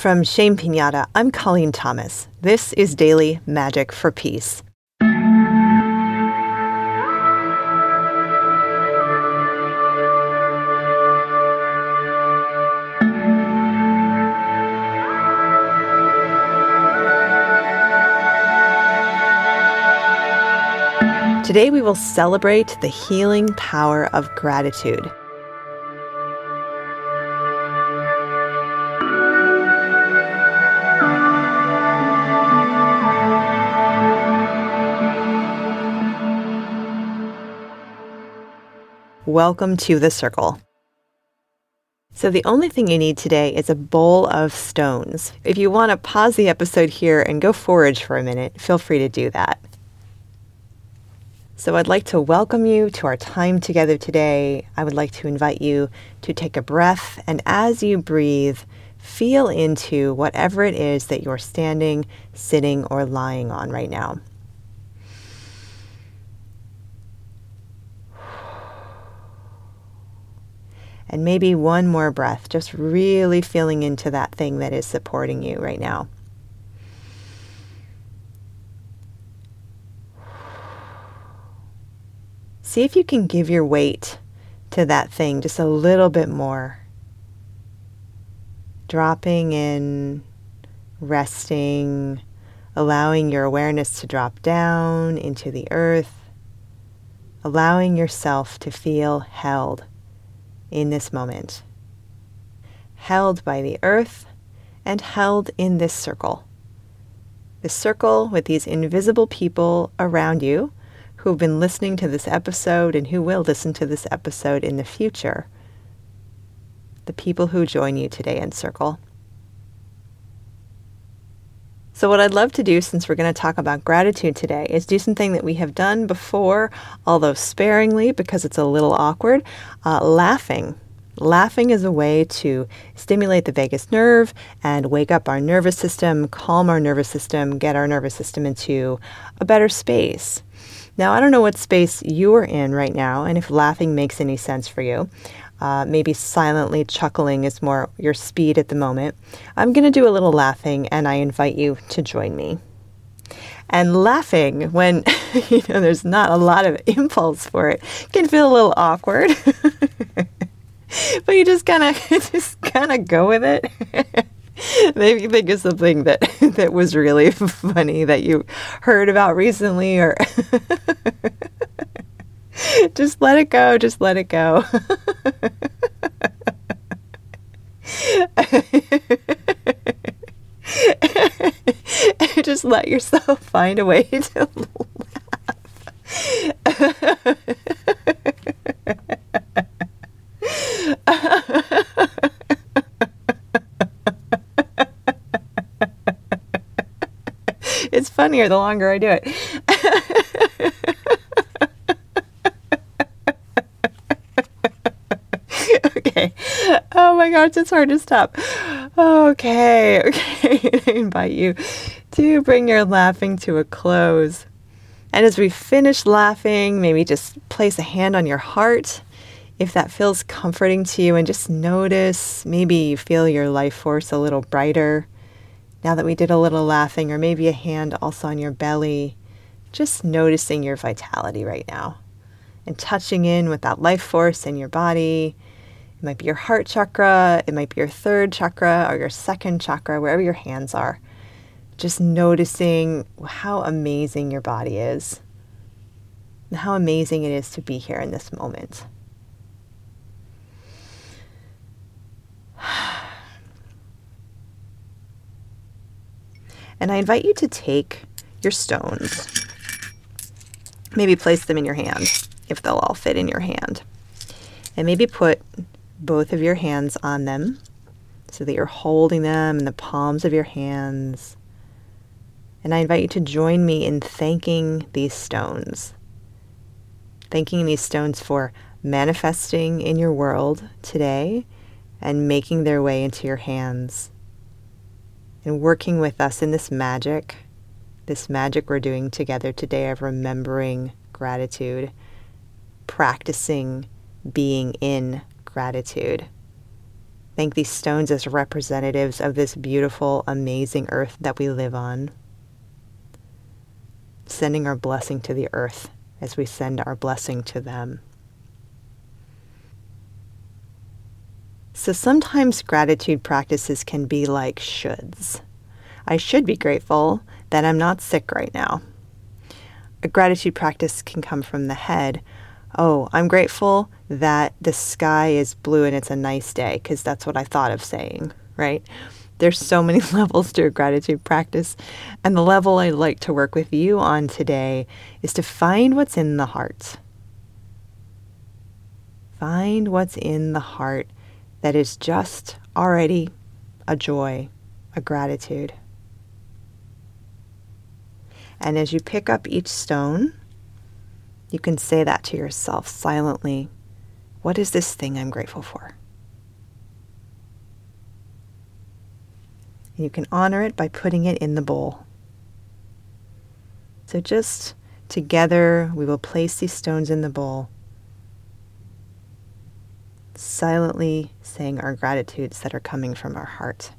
From Shame Pinata, I'm Colleen Thomas. This is Daily Magic for Peace. Today, we will celebrate the healing power of gratitude. Welcome to the circle. So, the only thing you need today is a bowl of stones. If you want to pause the episode here and go forage for a minute, feel free to do that. So, I'd like to welcome you to our time together today. I would like to invite you to take a breath, and as you breathe, feel into whatever it is that you're standing, sitting, or lying on right now. And maybe one more breath, just really feeling into that thing that is supporting you right now. See if you can give your weight to that thing just a little bit more. Dropping in, resting, allowing your awareness to drop down into the earth, allowing yourself to feel held in this moment. Held by the earth and held in this circle. This circle with these invisible people around you who've been listening to this episode and who will listen to this episode in the future. The people who join you today in Circle. So, what I'd love to do, since we're going to talk about gratitude today, is do something that we have done before, although sparingly because it's a little awkward uh, laughing. Laughing is a way to stimulate the vagus nerve and wake up our nervous system, calm our nervous system, get our nervous system into a better space. Now, I don't know what space you're in right now, and if laughing makes any sense for you. Uh, maybe silently chuckling is more your speed at the moment. I'm going to do a little laughing, and I invite you to join me. And laughing when you know there's not a lot of impulse for it can feel a little awkward, but you just kind of just kind of go with it. Maybe think of something that that was really funny that you heard about recently or just let it go, just let it go. just let yourself find a way to it's funnier the longer I do it. okay. Oh my gosh, it's hard to stop. Okay, okay. I invite you to bring your laughing to a close. And as we finish laughing, maybe just place a hand on your heart if that feels comforting to you and just notice maybe you feel your life force a little brighter now that we did a little laughing, or maybe a hand also on your belly, just noticing your vitality right now and touching in with that life force in your body. It might be your heart chakra, it might be your third chakra or your second chakra, wherever your hands are. Just noticing how amazing your body is and how amazing it is to be here in this moment. And I invite you to take your stones, maybe place them in your hand if they'll all fit in your hand, and maybe put both of your hands on them so that you're holding them in the palms of your hands. And I invite you to join me in thanking these stones. Thanking these stones for manifesting in your world today and making their way into your hands and working with us in this magic, this magic we're doing together today of remembering gratitude, practicing being in gratitude. Thank these stones as representatives of this beautiful, amazing earth that we live on. Sending our blessing to the earth as we send our blessing to them. So sometimes gratitude practices can be like shoulds. I should be grateful that I'm not sick right now. A gratitude practice can come from the head. Oh, I'm grateful that the sky is blue and it's a nice day because that's what I thought of saying, right? There's so many levels to a gratitude practice. And the level I'd like to work with you on today is to find what's in the heart. Find what's in the heart that is just already a joy, a gratitude. And as you pick up each stone, you can say that to yourself silently What is this thing I'm grateful for? And you can honor it by putting it in the bowl. So just together, we will place these stones in the bowl silently saying our gratitudes that are coming from our heart.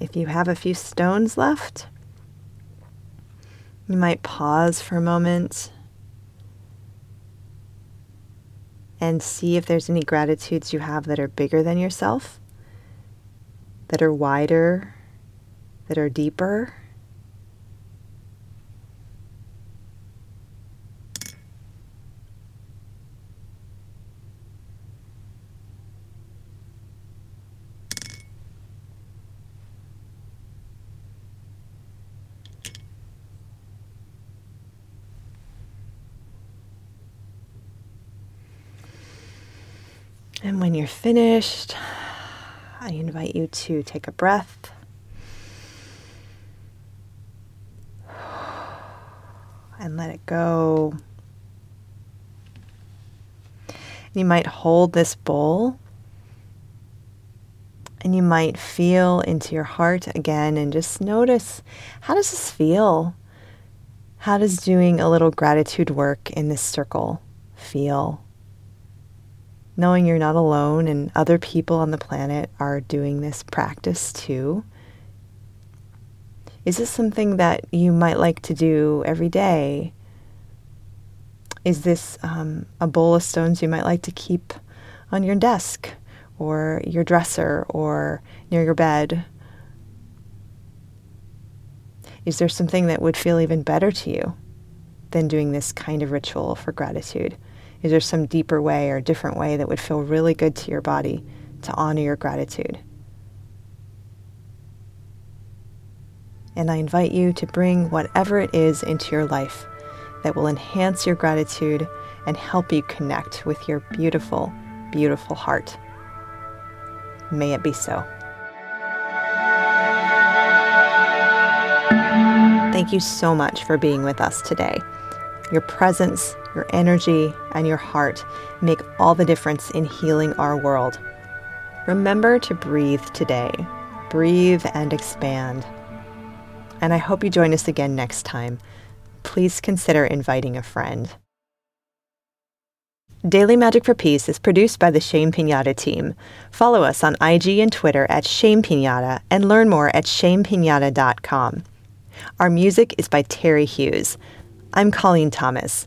If you have a few stones left, you might pause for a moment and see if there's any gratitudes you have that are bigger than yourself, that are wider, that are deeper. And when you're finished, I invite you to take a breath. And let it go. You might hold this bowl and you might feel into your heart again and just notice how does this feel? How does doing a little gratitude work in this circle feel? Knowing you're not alone and other people on the planet are doing this practice too. Is this something that you might like to do every day? Is this um, a bowl of stones you might like to keep on your desk or your dresser or near your bed? Is there something that would feel even better to you than doing this kind of ritual for gratitude? Is there some deeper way or different way that would feel really good to your body to honor your gratitude? And I invite you to bring whatever it is into your life that will enhance your gratitude and help you connect with your beautiful, beautiful heart. May it be so. Thank you so much for being with us today. Your presence, your energy, and your heart make all the difference in healing our world. Remember to breathe today. Breathe and expand. And I hope you join us again next time. Please consider inviting a friend. Daily Magic for Peace is produced by the Shame Pinata team. Follow us on IG and Twitter at Shame Pinata and learn more at shamepinata.com. Our music is by Terry Hughes. I'm Colleen Thomas.